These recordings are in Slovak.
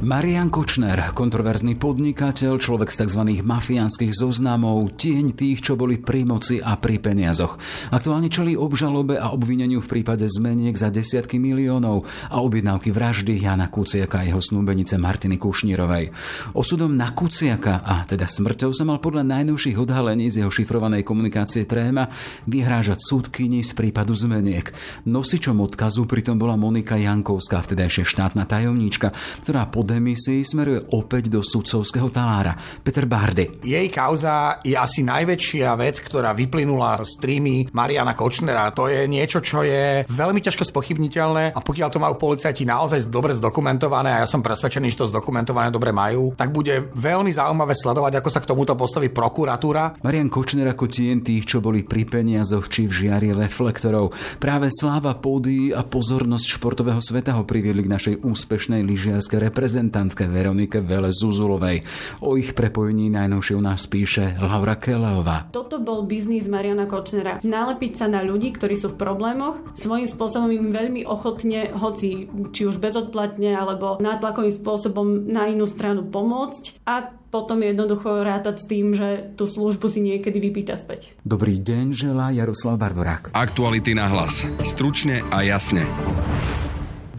Marian Kočner, kontroverzný podnikateľ, človek z tzv. mafiánskych zoznamov, tieň tých, čo boli pri moci a pri peniazoch. Aktuálne čelí obžalobe a obvineniu v prípade zmeniek za desiatky miliónov a objednávky vraždy Jana Kuciaka a jeho snúbenice Martiny Kušnírovej. Osudom na Kuciaka a teda smrťou sa mal podľa najnovších odhalení z jeho šifrovanej komunikácie tréma vyhrážať súdkyni z prípadu zmeniek. Nosičom odkazu pritom bola Monika Jankovská, vtedajšia štátna tajomníčka, ktorá pod demisii smeruje opäť do sudcovského talára. Peter Bardy. Jej kauza je asi najväčšia vec, ktorá vyplynula z trímy Mariana Kočnera. To je niečo, čo je veľmi ťažko spochybniteľné a pokiaľ to majú policajti naozaj dobre zdokumentované a ja som presvedčený, že to zdokumentované dobre majú, tak bude veľmi zaujímavé sledovať, ako sa k tomuto postaví prokuratúra. Marian Kočner ako tien tých, čo boli pri peniazoch či v žiari reflektorov. Práve sláva pódy a pozornosť športového sveta ho priviedli k našej úspešnej lyžiarskej reprezentácii reprezentantke Veronike Vele Zuzulovej. O ich prepojení najnovšie u nás píše Laura Keleová. Toto bol biznis Mariana Kočnera. Nalepiť sa na ľudí, ktorí sú v problémoch, svojím spôsobom im veľmi ochotne, hoci či už bezodplatne alebo nátlakovým spôsobom na inú stranu pomôcť a potom jednoducho rátať s tým, že tú službu si niekedy vypýta späť. Dobrý deň, želá Jaroslav Barborák. Aktuality na hlas. Stručne a jasne.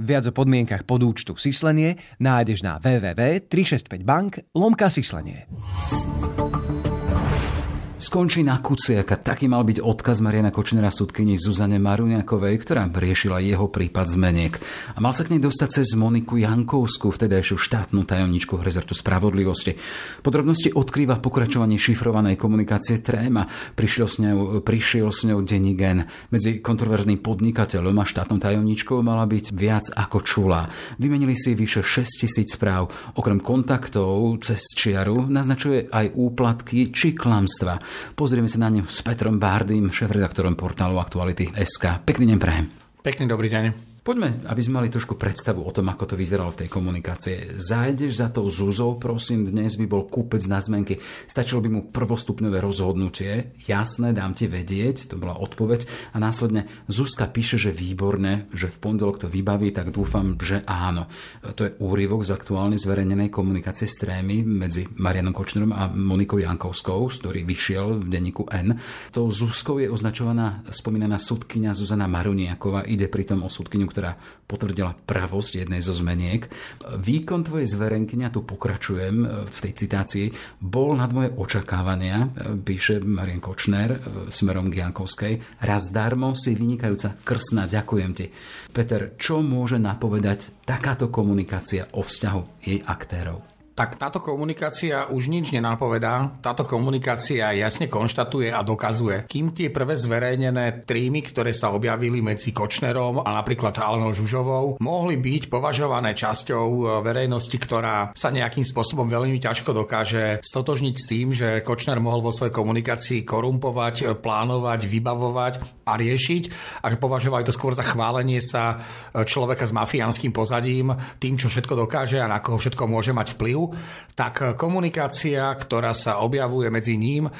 Viac o podmienkach podúčtu Sislenie nájdeš na www.365bank lomka Sislenie. Skončí na Kuciaka. Taký mal byť odkaz Mariana Kočnera sudkyni Zuzane Maruniakovej, ktorá riešila jeho prípad zmeniek. A mal sa k nej dostať cez Moniku Jankovskú, vtedajšiu štátnu tajomničku rezortu spravodlivosti. Podrobnosti odkrýva pokračovanie šifrovanej komunikácie Tréma. Prišiel s ňou, prišiel s ňou Denigen. Medzi kontroverzným podnikateľom a štátnou tajomničkou mala byť viac ako čulá. Vymenili si vyše 6 tisíc správ. Okrem kontaktov cez čiaru naznačuje aj úplatky či klamstva. Pozrieme sa na ňu s Petrom Bárdym, šéf-redaktorom portálu Aktuality SK. Pekný deň prajem. Pekný dobrý deň. Poďme, aby sme mali trošku predstavu o tom, ako to vyzeralo v tej komunikácie. Zájdeš za tou Zuzou, prosím, dnes by bol kúpec na zmenky. Stačilo by mu prvostupňové rozhodnutie. Jasné, dám ti vedieť, to bola odpoveď. A následne Zuzka píše, že výborné, že v pondelok to vybaví, tak dúfam, že áno. To je úryvok z aktuálne zverejnenej komunikácie s trémy medzi Marianom Kočnerom a Monikou Jankovskou, ktorý vyšiel v denníku N. Tou Zuzkou je označovaná spomínaná sudkynia Zuzana Maruniaková. Ide pritom o ktorá potvrdila pravosť jednej zo zmeniek. Výkon tvojej zverenkyňa, tu pokračujem e, v tej citácii, bol nad moje očakávania, e, píše Marian Kočner e, smerom k Jankovskej. Raz darmo si vynikajúca krsna, ďakujem ti. Peter, čo môže napovedať takáto komunikácia o vzťahu jej aktérov? Tak táto komunikácia už nič nenapovedá. Táto komunikácia jasne konštatuje a dokazuje, kým tie prvé zverejnené trímy, ktoré sa objavili medzi Kočnerom a napríklad Alenou Žužovou, mohli byť považované časťou e, verejnosti, ktorá sa nejakým spôsobom veľmi ťažko dokáže stotožniť s tým, že Kočner mohol vo svojej komunikácii korumpovať, e, plánovať, vybavovať a riešiť a že považovali to skôr za chválenie sa e, človeka s mafiánskym pozadím, tým, čo všetko dokáže a na koho všetko môže mať vplyv tak komunikácia, ktorá sa objavuje medzi ním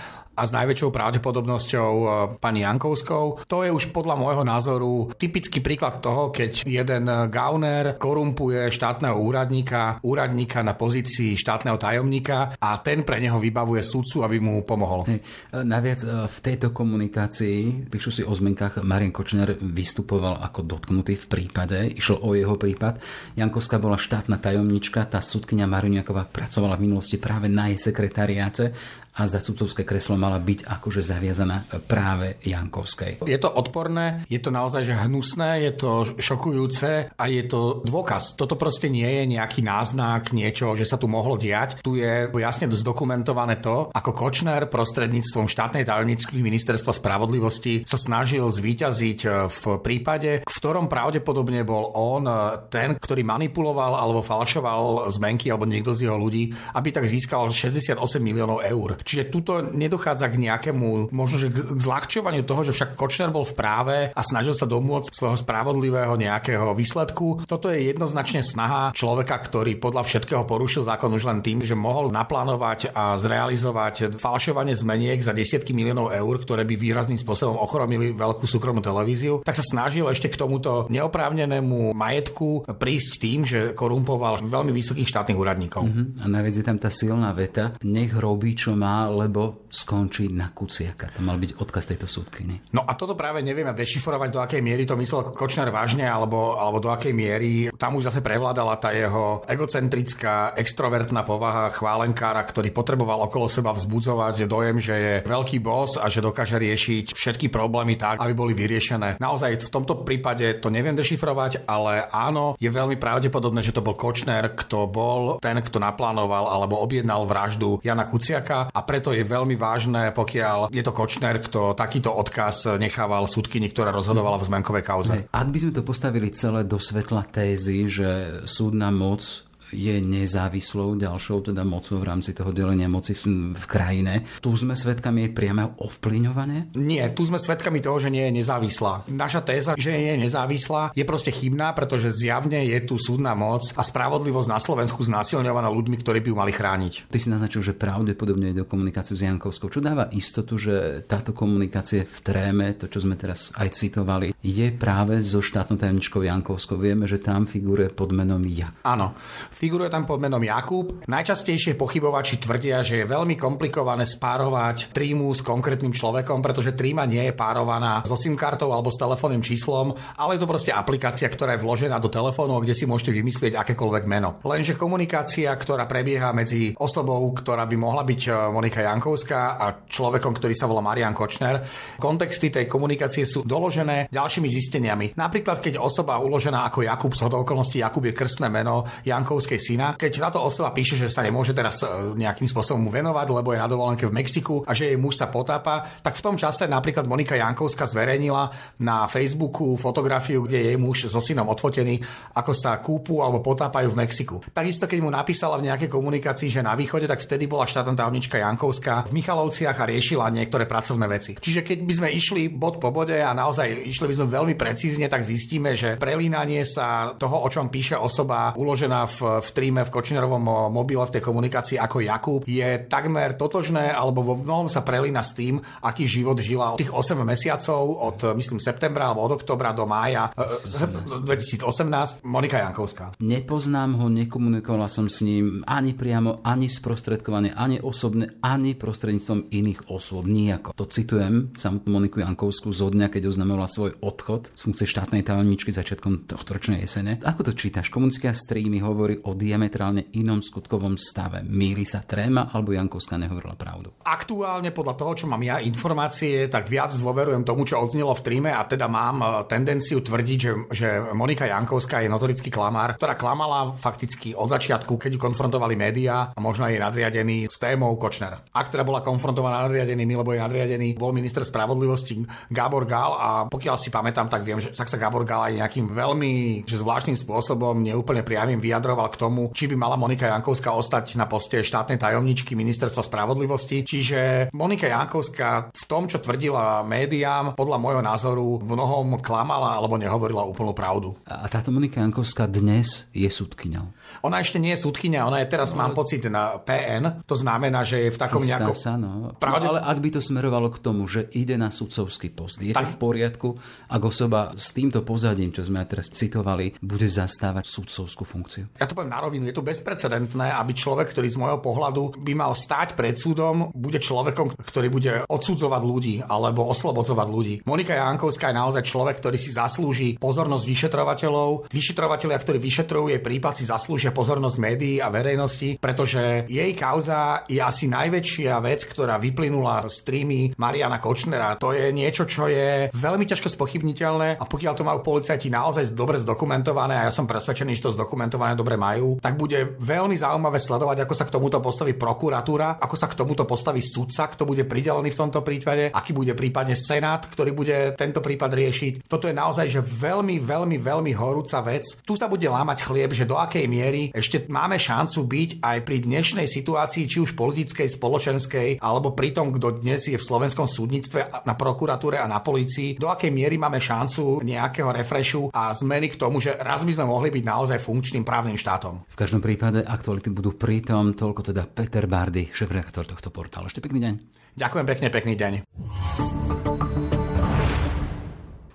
a s najväčšou pravdepodobnosťou e, pani Jankovskou. To je už podľa môjho názoru typický príklad toho, keď jeden gauner korumpuje štátneho úradníka, úradníka na pozícii štátneho tajomníka a ten pre neho vybavuje sudcu, aby mu pomohol. Hej. Naviac e, v tejto komunikácii, píšu si o zmenkách, Marian Kočner vystupoval ako dotknutý v prípade, išlo o jeho prípad. Jankovská bola štátna tajomnička, tá sudkynia Maruniaková pracovala v minulosti práve na jej sekretariáte a za sudcovské kreslo mala byť akože zaviazaná práve Jankovskej. Je to odporné, je to naozaj že hnusné, je to šokujúce a je to dôkaz. Toto proste nie je nejaký náznak niečo, že sa tu mohlo diať. Tu je jasne zdokumentované to, ako Kočner prostredníctvom štátnej tajomníčky ministerstva spravodlivosti sa snažil zvíťaziť v prípade, v ktorom pravdepodobne bol on ten, ktorý manipuloval alebo falšoval zmenky alebo niekto z jeho ľudí, aby tak získal 68 miliónov eur. Čiže tuto nedochádza k nejakému, možno že k zľahčovaniu toho, že však Kočner bol v práve a snažil sa domôcť svojho spravodlivého nejakého výsledku. Toto je jednoznačne snaha človeka, ktorý podľa všetkého porušil zákon už len tým, že mohol naplánovať a zrealizovať falšovanie zmeniek za desiatky miliónov eur, ktoré by výrazným spôsobom ochromili veľkú súkromnú televíziu, tak sa snažil ešte k tomuto neoprávnenému majetku prísť tým, že korumpoval veľmi vysokých štátnych úradníkov. Uh-huh. A naviac je tam tá silná veta, nech robí, čo má, lebo skončí na Kuciaka. To mal byť odkaz tejto súdkyne. No a toto práve nevieme dešifrovať, do akej miery to myslel Kočner vážne, alebo, alebo do akej miery tam už zase prevládala tá jeho egocentrická, extrovertná povaha chválenkára, ktorý potreboval okolo seba vzbudzovať dojem, že je veľký boss a že dokáže riešiť všetky problémy tak, aby boli vyriešené. Naozaj v tomto prípade to neviem dešifrovať, ale áno, je veľmi pravdepodobné, že to bol Kočner, kto bol ten, kto naplánoval alebo objednal vraždu Jana Kuciaka a preto je veľmi vážne, pokiaľ je to Kočner, kto takýto odkaz nechával súdkyni, ktorá rozhodovala v zmenkovej kauze. Ak by sme to postavili celé do svetla tézy, že súdna moc je nezávislou ďalšou teda mocou v rámci toho delenia moci v, v krajine. Tu sme svedkami jej priameho ovplyvňovania? Nie, tu sme svedkami toho, že nie je nezávislá. Naša téza, že je nezávislá, je proste chybná, pretože zjavne je tu súdna moc a spravodlivosť na Slovensku znásilňovaná ľuďmi, ktorí by ju mali chrániť. Ty si naznačil, že pravdepodobne ide o komunikáciu s Jankovskou. Čo dáva istotu, že táto komunikácia v tréme, to čo sme teraz aj citovali, je práve so štátnou tajomničkou Jankovskou. Vieme, že tam figuruje pod menom Ja. Áno. Figuruje tam pod menom Jakub. Najčastejšie pochybovači tvrdia, že je veľmi komplikované spárovať trímu s konkrétnym človekom, pretože tríma nie je párovaná so SIM kartou alebo s telefónnym číslom, ale je to proste aplikácia, ktorá je vložená do telefónu, kde si môžete vymyslieť akékoľvek meno. Lenže komunikácia, ktorá prebieha medzi osobou, ktorá by mohla byť e, Monika Jankovská a človekom, ktorý sa volá Marian Kočner, kontexty tej komunikácie sú doložené ďalšími zisteniami. Napríklad, keď osoba uložená ako Jakub, z okolností Jakub je krstné meno, Jankovský manželskej syna. Keď táto osoba píše, že sa nemôže teraz e, nejakým spôsobom venovať, lebo je na dovolenke v Mexiku a že jej muž sa potápa, tak v tom čase napríklad Monika Jankovská zverejnila na Facebooku fotografiu, kde jej muž so synom odfotený, ako sa kúpu alebo potápajú v Mexiku. Takisto, keď mu napísala v nejakej komunikácii, že na východe, tak vtedy bola štátna tajomnička Jankovská v Michalovciach a riešila niektoré pracovné veci. Čiže keď by sme išli bod po bode a naozaj išli by sme veľmi precízne, tak zistíme, že prelínanie sa toho, o čom píše osoba uložená v, v tríme v Kočinerovom mobile v tej komunikácii ako Jakub je takmer totožné alebo vo mnohom sa prelína s tým, aký život žila tých 8 mesiacov od myslím septembra alebo od oktobra do mája 2018 Monika Jankovská. Nepoznám ho, nekomunikovala som s ním ani priamo, ani sprostredkovane, ani osobne, ani prostredníctvom iných osôb. Nijako. To citujem samotnú Moniku Jankovskú zo dňa, keď oznamovala svoj odchod z funkcie štátnej tajomničky začiatkom tohto ročnej jesene. Ako to čítaš? Komunická streamy hovorí o diametrálne inom skutkovom stave. Míli sa Tréma alebo Jankovská nehovorila pravdu? Aktuálne podľa toho, čo mám ja informácie, tak viac dôverujem tomu, čo odznelo v tríme a teda mám e, tendenciu tvrdiť, že, že Monika Jankovská je notorický klamár, ktorá klamala fakticky od začiatku, keď ju konfrontovali médiá a možno aj nadriadený s témou Kočner. Ak teda bola konfrontovaná nadriadenými, lebo je nadriadený, bol minister spravodlivosti Gábor Gál a pokiaľ si pamätám, tak viem, že sa Gábor Gál aj nejakým veľmi že zvláštnym spôsobom, neúplne priamým vyjadroval k tomu, či by mala Monika Jankovská ostať na poste štátnej tajomničky ministerstva spravodlivosti. Čiže Monika Jankovská v tom, čo tvrdila médiám, podľa môjho názoru mnohom klamala alebo nehovorila úplnú pravdu. A táto Monika Jankovská dnes je súdkyňou. Ona ešte nie je súdkyňa, ona je teraz, no, mám pocit, na PN. To znamená, že je v takom nejakom... Sa, no. Pravde... no. ale ak by to smerovalo k tomu, že ide na sudcovský post, je tak... to v poriadku, ak osoba s týmto pozadím, čo sme teraz citovali, bude zastávať sudcovskú funkciu? Ja to poviem na rovinu, je to bezprecedentné, aby človek, ktorý z môjho pohľadu by mal stáť pred súdom, bude človekom, ktorý bude odsudzovať ľudí alebo oslobodzovať ľudí. Monika Jankovská je naozaj človek, ktorý si zaslúži pozornosť vyšetrovateľov. Vyšetrovateľia, ktorí vyšetrujú jej prípad, si zaslúžia pozornosť médií a verejnosti, pretože jej kauza je asi najväčšia vec, ktorá vyplynula z streamy Mariana Kočnera. To je niečo, čo je veľmi ťažko spochybniteľné a pokiaľ to majú policajti naozaj dobre zdokumentované a ja som presvedčený, že to zdokumentované dobre majú, tak bude veľmi zaujímavé sledovať, ako sa k tomuto postaví prokuratúra, ako sa k tomuto postaví sudca, kto bude pridelený v tomto prípade, aký bude prípadne senát, ktorý bude tento prípad riešiť. Toto je naozaj že veľmi, veľmi, veľmi horúca vec. Tu sa bude lámať chlieb, že do akej miery ešte máme šancu byť aj pri dnešnej situácii, či už politickej, spoločenskej, alebo pri tom, kto dnes je v slovenskom súdnictve, na prokuratúre a na polícii, do akej miery máme šancu nejakého refreshu a zmeny k tomu, že raz by sme mohli byť naozaj funkčným právnym štátom. V každom prípade aktuality budú pritom, toľko teda Peter Bardy, šéf-redaktor tohto portálu. Ešte pekný deň. Ďakujem pekne, pekný deň.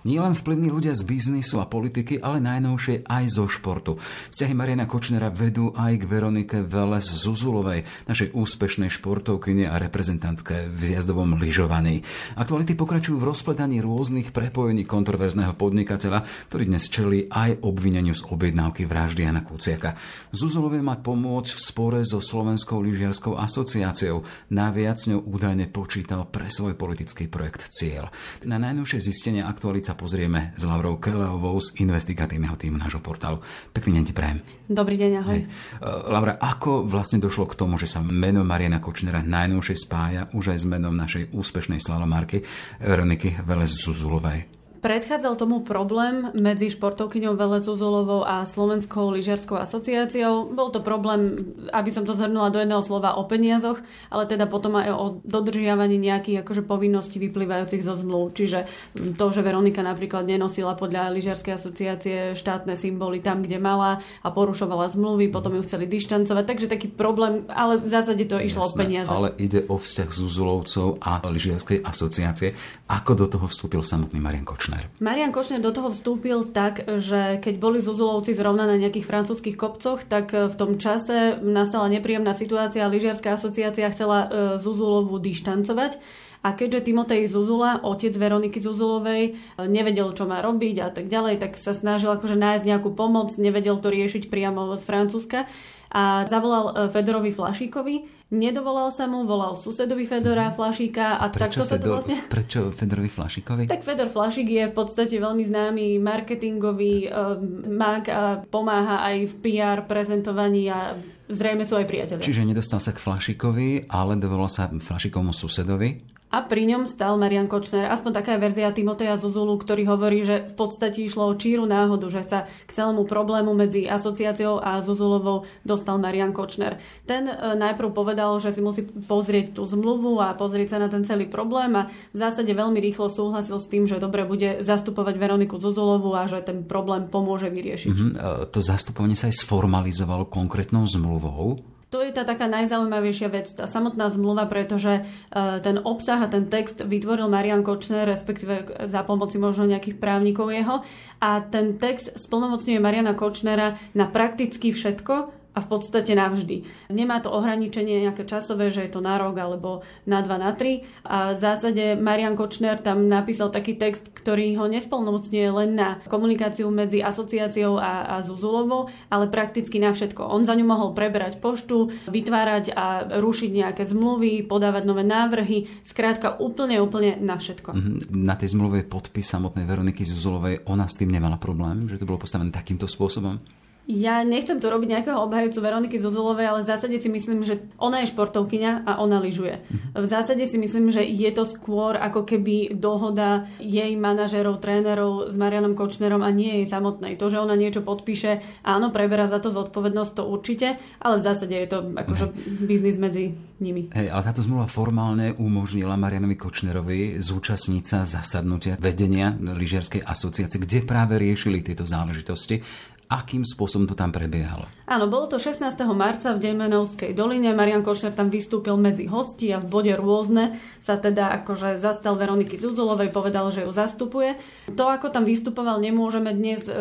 Nielen vplyvní ľudia z biznisu a politiky, ale najnovšie aj zo športu. Vzťahy Mariana Kočnera vedú aj k Veronike Veles Zuzulovej, našej úspešnej športovkyne a reprezentantke v jazdovom lyžovaní. Aktuality pokračujú v rozpledaní rôznych prepojení kontroverzného podnikateľa, ktorý dnes čelí aj obvineniu z objednávky vraždy Jana Kuciaka. Zuzulovej má pomôcť v spore so Slovenskou lyžiarskou asociáciou. Naviac ňou údajne počítal pre svoj politický projekt Cieľ. Na najnovšie zistenia aktualita pozrieme s Laurou Keleovou z investigatívneho týmu nášho portálu. Pekný deň ti prajem. Dobrý deň, ahoj. Hej. Laura, ako vlastne došlo k tomu, že sa meno Mariana Kočnera najnovšie spája už aj s menom našej úspešnej slalomárky Veroniky Velez Zuzulovej? Predchádzal tomu problém medzi športovkyňou Velezuzolovou a Slovenskou lyžiarskou asociáciou. Bol to problém, aby som to zhrnula do jedného slova, o peniazoch, ale teda potom aj o dodržiavaní nejakých akože povinností vyplývajúcich zo zmluv. Čiže to, že Veronika napríklad nenosila podľa lyžiarskej asociácie štátne symboly tam, kde mala a porušovala zmluvy, potom ju chceli dištancovať. Takže taký problém, ale v zásade to išlo Jasné, o peniaze. Ale ide o vzťah Zuzulovcov a lyžiarskej asociácie. Ako do toho vstúpil samotný Marian Kočner? Kočner? Marian Kočner do toho vstúpil tak, že keď boli Zuzulovci zrovna na nejakých francúzských kopcoch, tak e, v tom čase nastala nepríjemná situácia. Lyžiarská asociácia chcela e, Zuzulovu dištancovať. A keďže Timotej Zuzula, otec Veroniky Zuzulovej, e, nevedel, čo má robiť a tak ďalej, tak sa snažil akože nájsť nejakú pomoc, nevedel to riešiť priamo z Francúzska a zavolal Fedorovi Flašíkovi, Nedovolal sa mu, volal susedovi Fedora mhm. Flašíka a prečo takto sa to vlastne... Prečo Fedorovi Flašíkovi? Tak Fedor Flašík je v podstate veľmi známy marketingový uh, mag a pomáha aj v PR prezentovaní a zrejme sú aj priateľe. Čiže nedostal sa k Flašíkovi, ale dovolal sa Flašíkovmu susedovi? A pri ňom stal Marian Kočner. Aspoň taká verzia Timoteja Zuzulu, ktorý hovorí, že v podstate išlo o číru náhodu, že sa k celému problému medzi asociáciou a Zuzulovou dostal Marian Kočner. Ten e, najprv povedal, že si musí pozrieť tú zmluvu a pozrieť sa na ten celý problém a v zásade veľmi rýchlo súhlasil s tým, že dobre bude zastupovať Veroniku Zuzulovu a že ten problém pomôže vyriešiť. Mm-hmm. To zastupovanie sa aj sformalizovalo konkrétnou zmluvou to je tá taká najzaujímavejšia vec, tá samotná zmluva, pretože e, ten obsah a ten text vytvoril Marian Kočner, respektíve za pomoci možno nejakých právnikov jeho. A ten text splnomocňuje Mariana Kočnera na prakticky všetko, a v podstate navždy. Nemá to ohraničenie nejaké časové, že je to na rok alebo na 2, na 3. A v zásade Marian Kočner tam napísal taký text, ktorý ho nespolnomocňuje len na komunikáciu medzi asociáciou a, a Zuzulovou, ale prakticky na všetko. On za ňu mohol preberať poštu, vytvárať a rušiť nejaké zmluvy, podávať nové návrhy, skrátka úplne, úplne na všetko. Mhm. Na tej zmluve podpis samotnej Veroniky Zuzulovej, ona s tým nemala problém, že to bolo postavené takýmto spôsobom? Ja nechcem tu robiť nejakého obhajúcu Veroniky Zuzulovej, ale v zásade si myslím, že ona je športovkyňa a ona lyžuje. Mhm. V zásade si myslím, že je to skôr ako keby dohoda jej manažerov, trénerov s Marianom Kočnerom a nie jej samotnej. To, že ona niečo podpíše, áno, preberá za to zodpovednosť, to určite, ale v zásade je to akože biznis medzi nimi. Hej, ale táto zmluva formálne umožnila Marianovi Kočnerovi zúčastniť sa zasadnutia vedenia lyžiarskej asociácie, kde práve riešili tieto záležitosti akým spôsobom to tam prebiehalo. Áno, bolo to 16. marca v Dejmenovskej doline. Marian Košner tam vystúpil medzi hosti a v bode rôzne sa teda akože zastal Veroniky Zuzulovej, povedal, že ju zastupuje. To, ako tam vystupoval, nemôžeme dnes e,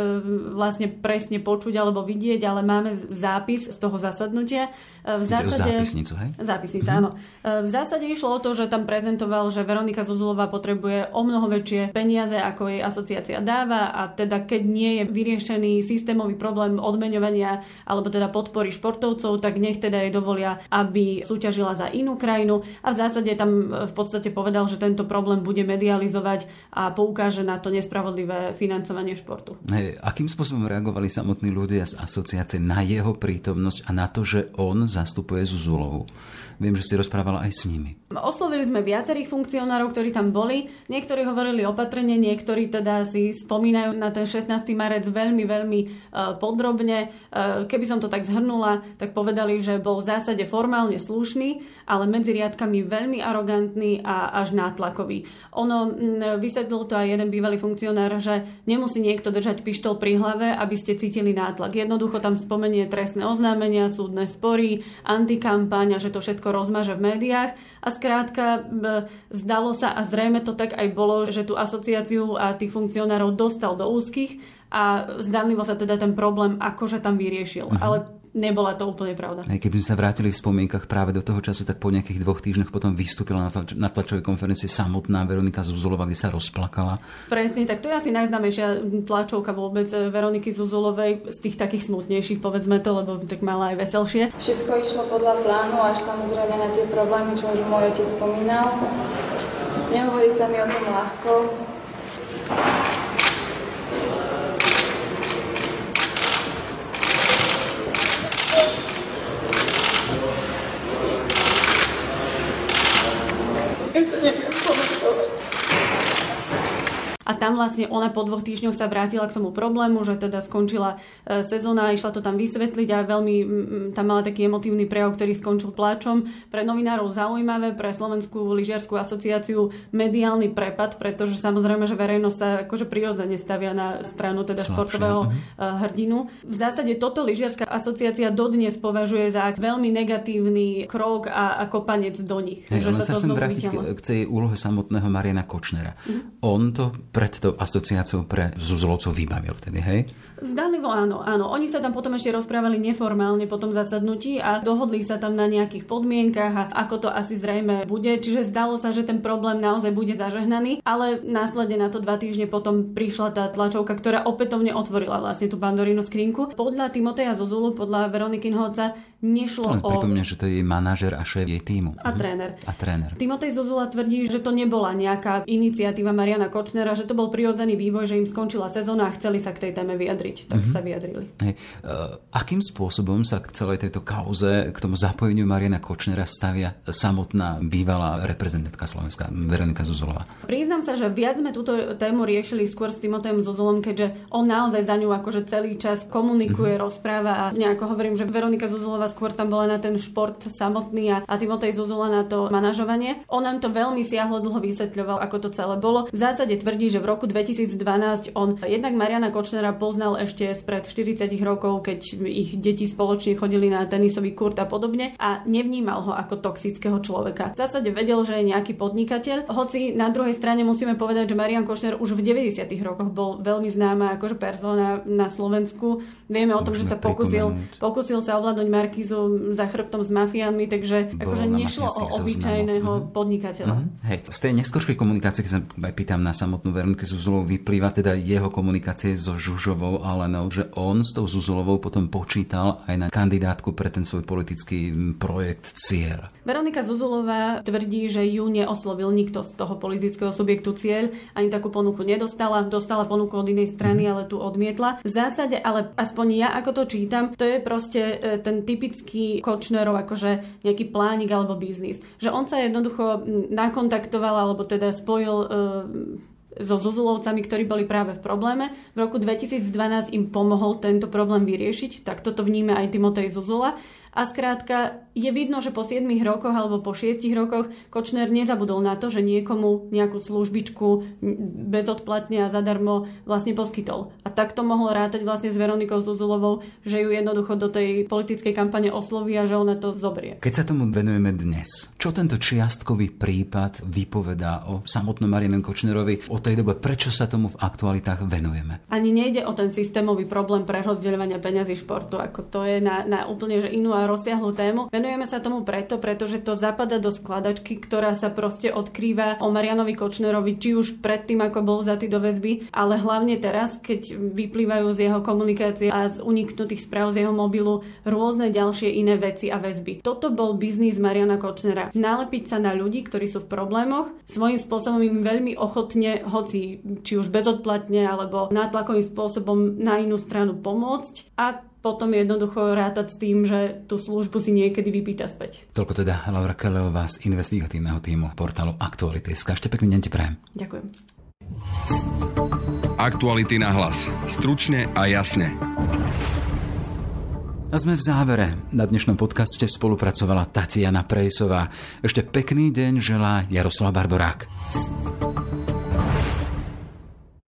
vlastne presne počuť alebo vidieť, ale máme zápis z toho zasadnutia. E, v zásade... zápisnicu, hej? Zápisnica, mhm. áno. E, v zásade išlo o to, že tam prezentoval, že Veronika Zuzulová potrebuje o mnoho väčšie peniaze, ako jej asociácia dáva a teda keď nie je vyriešený systémový problém odmeňovania alebo teda podpory športovcov, tak nech teda jej dovolia, aby súťažila za inú krajinu a v zásade tam v podstate povedal, že tento problém bude medializovať a poukáže na to nespravodlivé financovanie športu. Hej, akým spôsobom reagovali samotní ľudia z asociácie na jeho prítomnosť a na to, že on zastupuje Zuzulovu? Viem, že si rozprávala aj s nimi. Oslovili sme viacerých funkcionárov, ktorí tam boli. Niektorí hovorili opatrne, niektorí teda si spomínajú na ten 16. marec veľmi, veľmi e, podrobne. E, keby som to tak zhrnula, tak povedali, že bol v zásade formálne slušný, ale medzi riadkami veľmi arogantný a až nátlakový. Ono, vysvetlil to aj jeden bývalý funkcionár, že nemusí niekto držať pištol pri hlave, aby ste cítili nátlak. Jednoducho tam spomenie trestné oznámenia, súdne spory, antikampáň a že to všetko rozmaže v médiách a skrátka zdalo sa a zrejme to tak aj bolo, že tú asociáciu a tých funkcionárov dostal do úzkých a zdanlivo sa teda ten problém akože tam vyriešil. Uh-huh. Ale nebola to úplne pravda. Aj keby sme sa vrátili v spomienkach práve do toho času, tak po nejakých dvoch týždňoch potom vystúpila na, tlač- na tlačovej konferencii samotná Veronika Zuzulova, kde sa rozplakala. Presne, tak to je asi najznámejšia tlačovka vôbec eh, Veroniky Zuzulovej z tých takých smutnejších, povedzme to, lebo tak mala aj veselšie. Všetko išlo podľa plánu, až samozrejme na tie problémy, čo už môj otec spomínal. Nehovorí sa mi o tom ľahko. to neviem komentovať. A tam vlastne ona po dvoch týždňoch sa vrátila k tomu problému, že teda skončila e, sezóna, išla to tam vysvetliť a veľmi tam mala taký emotívny prejav, ktorý skončil pláčom. Pre novinárov zaujímavé, pre Slovenskú lyžiarskú asociáciu mediálny prepad, pretože samozrejme, že verejnosť sa akože prirodzene stavia na stranu teda Slabšie. športového uh-huh. hrdinu. V zásade toto lyžiarská asociácia dodnes považuje za veľmi negatívny krok a, a kopanec do nich. Hey, že sa, chcem vrátiť k, k tej úlohe samotného Mariana Kočnera. Uh-huh. On to pred tou asociáciou pre Zuzulovcov vybavil vtedy, hej? Zdalivo áno, áno. Oni sa tam potom ešte rozprávali neformálne po tom zasadnutí a dohodli sa tam na nejakých podmienkach a ako to asi zrejme bude. Čiže zdalo sa, že ten problém naozaj bude zažehnaný, ale následne na to dva týždne potom prišla tá tlačovka, ktorá opätovne otvorila vlastne tú pandorínu skrinku. Podľa Timoteja Zuzulu, podľa Veroniky Nhodca, nešlo o... Pripomňa, že to je manažer a šéf jej týmu. A mhm. tréner. A tréner. Timotej Zuzula tvrdí, že to nebola nejaká iniciatíva Mariana Kočnera, že to bol prirodzený vývoj, že im skončila sezóna a chceli sa k tej téme vyjadriť. Tak mm-hmm. sa vyjadrili. Hej. Uh, akým spôsobom sa k celej tejto kauze, k tomu zapojeniu Mariana Kočnera stavia samotná bývalá reprezentantka Slovenska, Veronika Zuzulová? Priznám sa, že viac sme túto tému riešili skôr s Timotejom Zuzulom, keďže on naozaj za ňu akože celý čas komunikuje, mm-hmm. rozpráva a nejako hovorím, že Veronika Zuzulová skôr tam bola na ten šport samotný a, a Timotej Zuzula na to manažovanie. On nám to veľmi siahlo dlho vysvetľoval, ako to celé bolo. V zásade tvrdí, že v roku 2012 on jednak Mariana Kočnera poznal ešte spred 40 rokov, keď ich deti spoločne chodili na tenisový kurt a podobne a nevnímal ho ako toxického človeka. V zásade vedel, že je nejaký podnikateľ, hoci na druhej strane musíme povedať, že Marian Kočner už v 90 rokoch bol veľmi známa akože persona na Slovensku. Vieme o tom, že sa pokusil, pokusil sa ovládnuť Markizu za chrbtom s mafiánmi, takže akože nešlo o obyčajného uh-huh. podnikateľa. Uh-huh. Hej, z tej neskôršej komunikácie, keď sa pýtam na samotnú Veroniku Zuzulov vyplýva teda jeho komunikácie so Žužovou Alenou, že on s tou Zuzulovou potom počítal aj na kandidátku pre ten svoj politický projekt Cieľ. Veronika Zuzulová tvrdí, že ju neoslovil nikto z toho politického subjektu Cieľ, ani takú ponuku nedostala, dostala ponuku od inej strany, mm-hmm. ale tu odmietla. V zásade, ale aspoň ja ako to čítam, to je proste e, ten typický Kočnerov akože nejaký plánik alebo biznis. Že on sa jednoducho nakontaktoval alebo teda spojil e, so Zuzulovcami, ktorí boli práve v probléme. V roku 2012 im pomohol tento problém vyriešiť, tak toto vníme aj Timotej Zuzula A skrátka, je vidno, že po 7 rokoch alebo po 6 rokoch Kočner nezabudol na to, že niekomu nejakú službičku bezodplatne a zadarmo vlastne poskytol. A takto mohlo rátať vlastne s Veronikou Zuzulovou, že ju jednoducho do tej politickej kampane osloví a že ona to zobrie. Keď sa tomu venujeme dnes, čo tento čiastkový prípad vypovedá o samotnom Marianu Kočnerovi, o tej dobe, prečo sa tomu v aktualitách venujeme? Ani nejde o ten systémový problém prerozdeľovania peňazí športu, ako to je na, na úplne že inú rozsiahlu tému. Venujeme sa tomu preto, pretože to zapada do skladačky, ktorá sa proste odkrýva o Marianovi Kočnerovi, či už predtým, ako bol zatý do väzby, ale hlavne teraz, keď vyplývajú z jeho komunikácie a z uniknutých správ z jeho mobilu rôzne ďalšie iné veci a väzby. Toto bol biznis Mariana Kočnera. Nalepiť sa na ľudí, ktorí sú v problémoch, svojím spôsobom im veľmi ochotne, hoci či už bezodplatne alebo nátlakovým spôsobom na inú stranu pomôcť a potom jednoducho rátať s tým, že tú službu si niekedy vypýta späť. Toľko teda Laura Keleová z investigatívneho týmu portálu Aktuality. Ešte pekný deň ti prajem. Ďakujem. Aktuality na hlas. Stručne a jasne. A sme v závere. Na dnešnom podcaste spolupracovala Tatiana Prejsová. Ešte pekný deň želá Jaroslav Barborák.